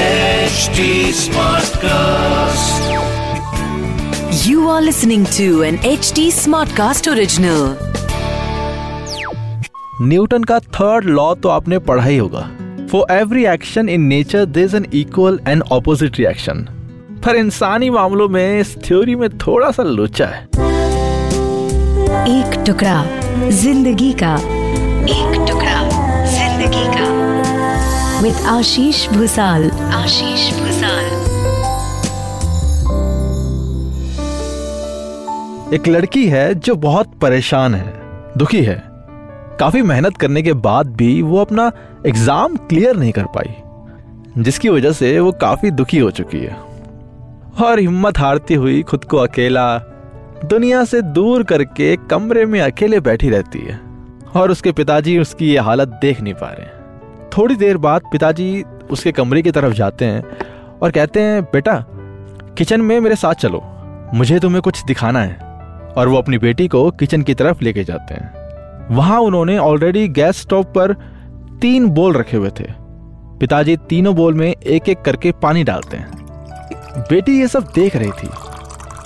HD Smartcast. You are listening to an HD Smartcast original. Newton का third law तो आपने पढ़ा ही होगा। For every action in nature there is an equal and opposite reaction पर इंसानी मामलों में इस थ्योरी में थोड़ा सा लोचा है। एक टुकड़ा ज़िंदगी का। एक टुकड़ा ज़िंदगी का। विद आशीष भूसाल आशीष भूसाल एक लड़की है जो बहुत परेशान है दुखी है। काफ़ी मेहनत करने के बाद भी वो अपना एग्ज़ाम क्लियर नहीं कर पाई जिसकी वजह से वो काफ़ी दुखी हो चुकी है। और हिम्मत हारती हुई खुद को अकेला दुनिया से दूर करके कमरे में अकेले बैठी रहती है और उसके पिताजी उसकी ये हालत देख नहीं पा रहे थोड़ी देर बाद पिताजी उसके कमरे की तरफ़ जाते हैं और कहते हैं, बेटा, किचन में मेरे साथ चलो। मुझे तुम्हें कुछ दिखाना है। और वो अपनी बेटी को किचन की तरफ़ लेके जाते हैं। वहाँ उन्होंने ऑलरेडी गैस स्टोव पर तीन बोल रखे हुए थे। पिताजी तीनों बोल में एक एक करके पानी डालते हैं। बेटी ये सब देख रही थी।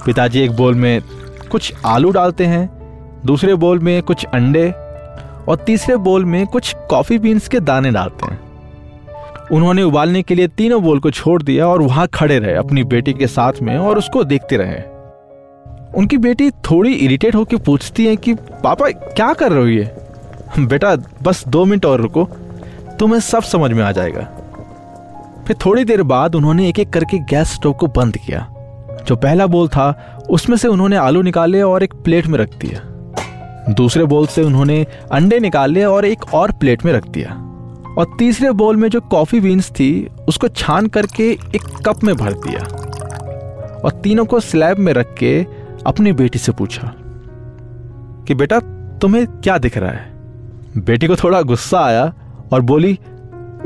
पिताजी एक बोल में कुछ आलू डालते हैं, दूसरे बोल में कुछ अंडे और तीसरे बोल में कुछ कॉफ़ी बीन्स के दाने डालते हैं। उन्होंने उबालने के लिए तीनों बोल को छोड़ दिया और वहाँ खड़े रहे अपनी बेटी के साथ में और उसको देखते रहे। उनकी बेटी थोड़ी इरिटेट होकर पूछती है कि, पापा, क्या कर रहे हो ये? बेटा, बस दो मिनट और रुको, तुम्हें सब समझ में आ जाएगा। फिर थोड़ी देर बाद उन्होंने एक एक करके गैस स्टोव को बंद किया। जो पहला बोल था, उसमें से उन्होंने आलू निकाले और एक प्लेट में रख दिया। दूसरे बोल से उन्होंने अंडे निकाले और एक और प्लेट में रख दिया। और तीसरे बोल में जो कॉफ़ी बीन्स थी, उसको छान करके एक कप में भर दिया। और तीनों को स्लैब में रख के अपनी बेटी से पूछा, कि बेटा, तुम्हें क्या दिख रहा है? बेटी को थोड़ा गुस्सा आया और बोली,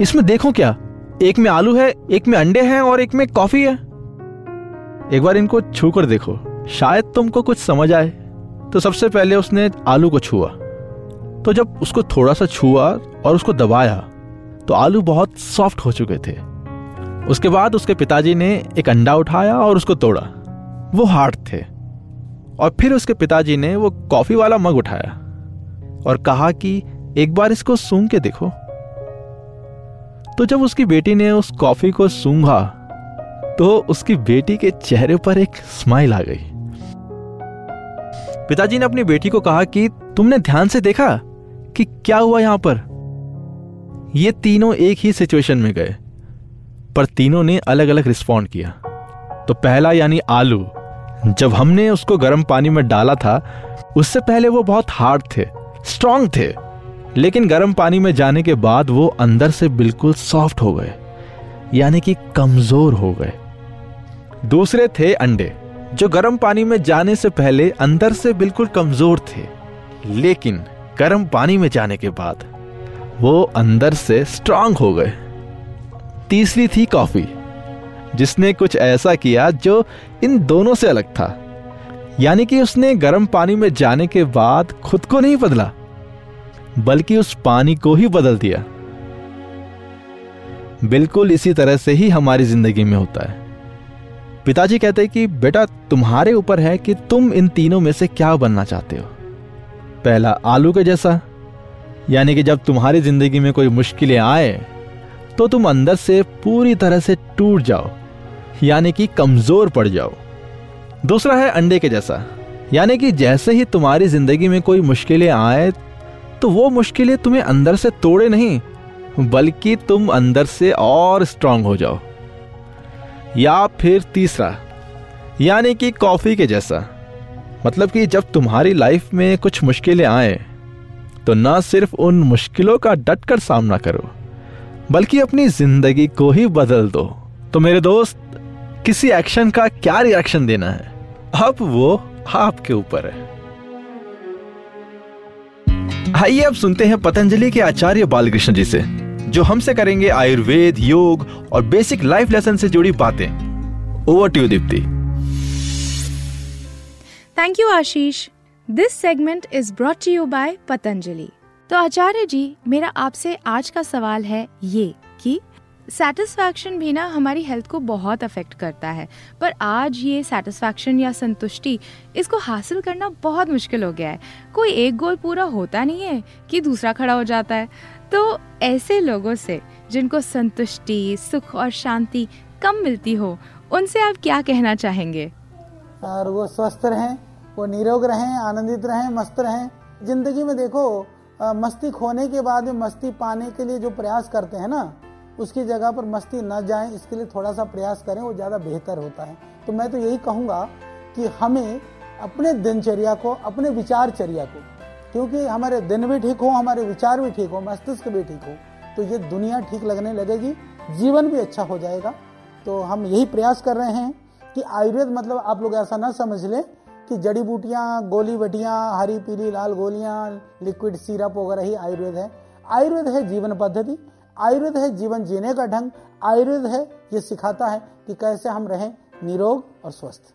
इसमें देखो क्या, एक में आलू है, एक में अंडे हैं और एक में कॉफ़ी है। एक बार इनको छू कर देखो, शायद तुमको कुछ समझ आए। तो सबसे पहले उसने आलू को छुआ। तो जब उसको थोड़ा सा छुआ और उसको दबाया तो आलू बहुत सॉफ्ट हो चुके थे। उसके बाद उसके पिताजी ने एक अंडा उठाया और उसको तोड़ा। वो हार्ड थे। और फिर उसके पिताजी ने वो कॉफ़ी वाला मग उठाया और कहा कि, एक बार इसको सूंघ के देखो। तो जब उसकी बेटी ने उस कॉफ़ी को सूंघा तो उसकी बेटी के चेहरे पर एक स्माइल आ गई। पिताजी ने अपनी बेटी को कहा कि तुमने ध्यान से देखा कि क्या हुआ यहाँ पर? ये तीनों एक ही सिचुएशन में गए, पर तीनों ने अलग अलग रिस्पॉन्ड किया। तो पहला यानी आलू, जब हमने उसको गर्म पानी में डाला था, उससे पहले वो बहुत हार्ड थे स्ट्रांग थे, लेकिन गर्म पानी में जाने के बाद वो अंदर से बिल्कुल सॉफ्ट हो गए, यानी कि कमज़ोर हो गए। दूसरे थे अंडे। जो गर्म पानी में जाने से पहले अंदर से बिल्कुल कमज़ोर थे, लेकिन गर्म पानी में जाने के बाद वो अंदर से स्ट्रांग हो गए। तीसरी थी कॉफ़ी जिसने कुछ ऐसा किया जो इन दोनों से अलग था। यानी कि उसने गर्म पानी में जाने के बाद खुद को नहीं बदला, बल्कि उस पानी को ही बदल दिया। बिल्कुल इसी तरह से ही हमारी ज़िंदगी में होता है। पिताजी कहते कि, बेटा, तुम्हारे ऊपर है कि तुम इन तीनों में से क्या बनना चाहते हो? पहला आलू के जैसा, यानी कि जब तुम्हारी ज़िंदगी में कोई मुश्किलें आए तो तुम अंदर से पूरी तरह से टूट जाओ, यानी कि कमज़ोर पड़ जाओ। दूसरा है अंडे के जैसा, यानी कि जैसे ही तुम्हारी ज़िंदगी में कोई मुश्किलें आए तो वो मुश्किलें तुम्हें अंदर से तोड़े नहीं, बल्कि तुम अंदर से और स्ट्रांग हो जाओ। या फिर तीसरा, यानी कि कॉफ़ी के जैसा। मतलब कि जब तुम्हारी लाइफ में कुछ मुश्किलें आए तो ना सिर्फ़ उन मुश्किलों का डटकर सामना करो, बल्कि अपनी ज़िंदगी को ही बदल दो। तो मेरे दोस्त, किसी एक्शन का क्या रिएक्शन देना है? अब वो आपके ऊपर है। आइए अब सुनते हैं पतंजलि के आचार्य बालकृष्ण जी से। जो हमसे करेंगे आयुर्वेद, योग और बेसिक लाइफ लेसन से जुड़ी बातें। Over to Deepti thank you Ashish this segment is brought you by Patanjali तो आचार्य जी, मेरा आपसे आज का सवाल है ये कि सेटिस्फैक्शन भी ना हमारी हेल्थ को बहुत अफेक्ट करता है। पर आज ये सेटिस्फैक्शन या संतुष्टि इसको हासिल करना बहुत मुश्किल हो गया है। कोई एक गोल पूरा होता नहीं है कि दूसरा खड़ा हो जाता है। तो ऐसे लोगों से जिनको संतुष्टि, सुख और शांति कम मिलती हो, उनसे आप क्या कहना चाहेंगे? और वो स्वस्थ रहें, वो निरोग रहें, आनंदित रहें, मस्त रहें। ज़िंदगी में देखो मस्ती खोने के बाद मस्ती पाने के लिए जो प्रयास करते हैं ना, उसकी जगह पर मस्ती न जाए, इसके लिए थोड़ा सा प्रयास करें, वो ज़्यादा बेहतर होता है। तो मैं तो यही कहूँगा कि हमें अपने दिनचर्या को, अपने विचारचर्या को क्योंकि हमारे दिन भी ठीक हो, हमारे विचार भी ठीक हो, मस्तिष्क भी ठीक हो तो ये दुनिया ठीक लगने लगेगी, जीवन भी अच्छा हो जाएगा। तो हम यही प्रयास कर रहे हैं कि आयुर्वेद मतलब आप लोग ऐसा ना समझ लें कि जड़ी बूटियाँ, गोली बटियाँ, हरी पीली लाल गोलियाँ लिक्विड सिरप वगैरह ही आयुर्वेद है। आयुर्वेद है जीवन पद्धति, आयुर्वेद है जीवन जीने का ढंग, आयुर्वेद है ये सिखाता है कि कैसे हम रहें निरोग और स्वस्थ।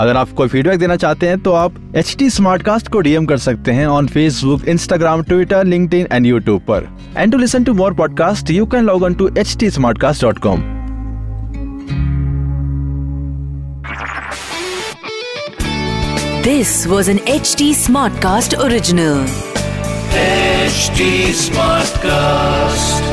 अगर आप कोई फीडबैक देना चाहते हैं तो आप एच टी को डीएम कर सकते हैं on Facebook Instagram Twitter link and YouTube पर and to listen to more podcast you can log on to H T Smartcast dot com this was This was an HT Smartcast original. HT Smartcast.